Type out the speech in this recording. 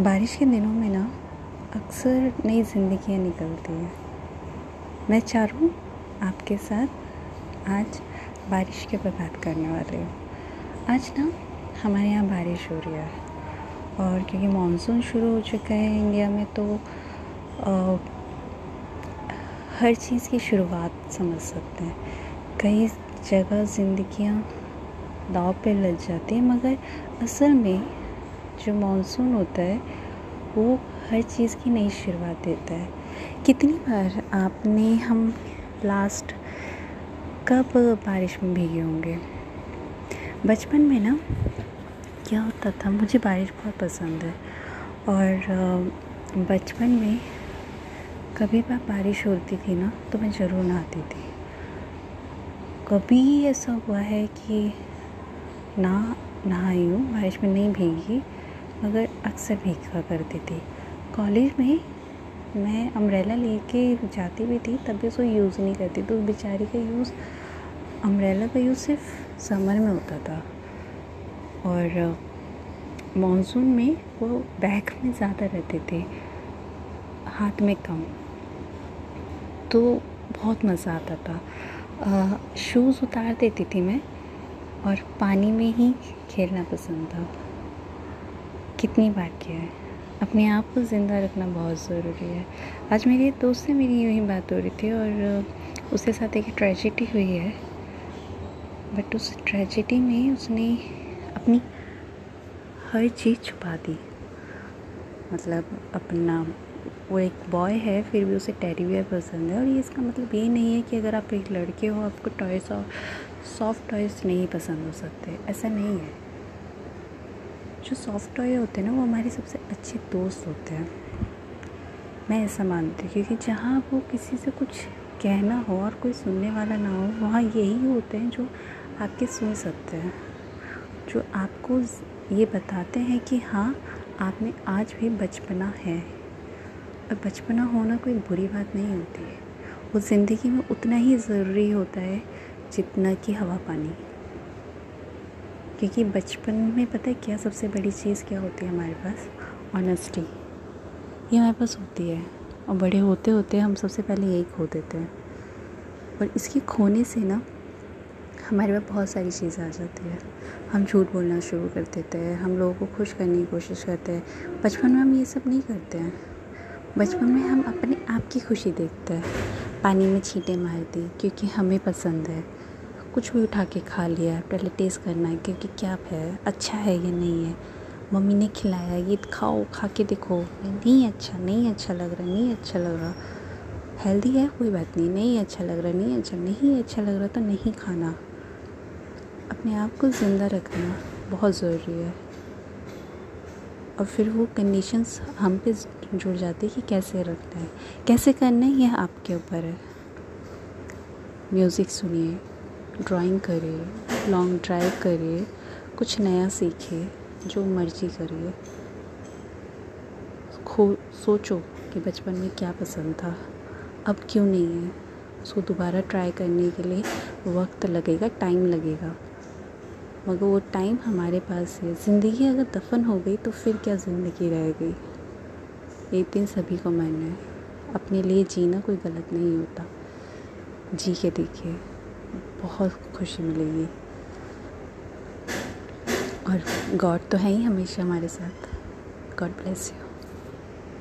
बारिश के दिनों में ना अक्सर नई ज़िंदगियाँ निकलती हैं। मैं चाहूँ आपके साथ आज बारिश के ऊपर बात करने वाली हूँ। आज ना हमारे यहाँ बारिश हो रही है और क्योंकि मानसून शुरू हो चुका है इंडिया में तो आ, हर चीज़ की शुरुआत समझ सकते हैं। कई जगह ज़िंदगियाँ दाव पे लग जाती हैं मगर असल में जो मानसून होता है, वो हर चीज़ की नई शुरुआत देता है। कितनी बार आपने हम लास्ट कब बारिश में भीगे होंगे? बचपन में ना, क्या होता था, मुझे बारिश बहुत पसंद है। और बचपन में कभी बार बारिश होती थी ना तो मैं ज़रूर नहाती थी। कभी ऐसा हुआ है कि ना, नहाई हूँ, बारिश में नहीं भीगी मगर अक्सर भीगा करती थी। कॉलेज में मैं अम्ब्रेला लेके जाती भी थी, तब भी उसको यूज़ नहीं करती तो बेचारी का यूज़ अम्ब्रेला का यूज़ सिर्फ़ समर में होता था। और मानसून में वो बैग में ज़्यादा रहते थे, हाथ में कम। तो बहुत मज़ा आता था। शूज़ उतार देती थी मैं और पानी में ही खेलना पसंद था। कितनी बार किया है? अपने आप को ज़िंदा रखना बहुत ज़रूरी है। आज मेरे दोस्त से मेरी यही बात हो रही थी और उसके साथ एक ट्रेजिडी हुई है। बट उस ट्रेजिडी में उसने अपनी हर चीज़ छुपा दी। मतलब अपना, वो एक बॉय है, फिर भी उसे टेडी पसंद है। और ये इसका मतलब ये नहीं है कि अगर आप एक लड़के हो, आपको टॉयस और सॉफ्ट टॉयस नहीं पसंद हो सकते। ऐसा नहीं है। जो सॉफ्ट टॉय होते हैं ना, वो हमारे सबसे अच्छे दोस्त होते हैं। मैं ऐसा मानती हूँ, क्योंकि जहाँ वो किसी से कुछ कहना हो और कोई सुनने वाला ना हो, वहाँ यही होते हैं जो आपके सुन सकते हैं। जो आपको ये बताते हैं कि हाँ आप में आज भी बचपना है। और बचपना होना कोई बुरी बात नहीं होती है। वो ज़िंदगी में उतना ही ज़रूरी होता है जितना कि हवा पानी। क्योंकि बचपन में पता है क्या सबसे बड़ी चीज़ क्या होती है हमारे पास? ऑनेस्टी ये हमारे पास होती है। और बड़े होते होते हम सबसे पहले यही खो देते हैं। और इसके खोने से ना हमारे पास बहुत सारी चीज़ें आ जाती है। हम झूठ बोलना शुरू कर देते हैं। हम लोगों को खुश करने की कोशिश करते हैं। बचपन में हम ये सब नहीं करते हैं। बचपन में हम अपने आप की खुशी देखते हैं। पानी में छींटे मारते क्योंकि हमें पसंद है। कुछ भी उठा के खा लिया पहले टेस्ट करना है, क्योंकि क्या है? अच्छा है या नहीं है? मम्मी ने खिलाया, ये खाओ, खा के देखो। नहीं अच्छा नहीं अच्छा लग रहा, नहीं अच्छा लग रहा। हेल्दी है, कोई बात नहीं। नहीं अच्छा लग रहा, नहीं अच्छा नहीं अच्छा लग रहा तो नहीं खाना। अपने आप को ज़िंदा रखना बहुत ज़रूरी है। और फिर वो कंडीशंस हम पे जुड़ जाती है कि कैसे रखना है। कैसे करना है यह आपके ऊपर है। म्यूज़िक सुनिए। ड्राइंग करे, लॉन्ग ड्राइव करिए कुछ नया सीखे, जो मर्ज़ी करिए खो, सोचो कि बचपन में क्या पसंद था। अब क्यों नहीं है? उसको दोबारा ट्राई करने के लिए वक्त लगेगा, टाइम लगेगा। मगर वो टाइम हमारे पास है। ज़िंदगी अगर दफन हो गई तो फिर क्या ज़िंदगी रह गई? एक दिन सभी को मरना है। अपने लिए जीना कोई गलत नहीं होता। जी के देखिए। बहुत खुशी मिलेगी। और गॉड तो है ही हमेशा हमारे साथ। God bless you.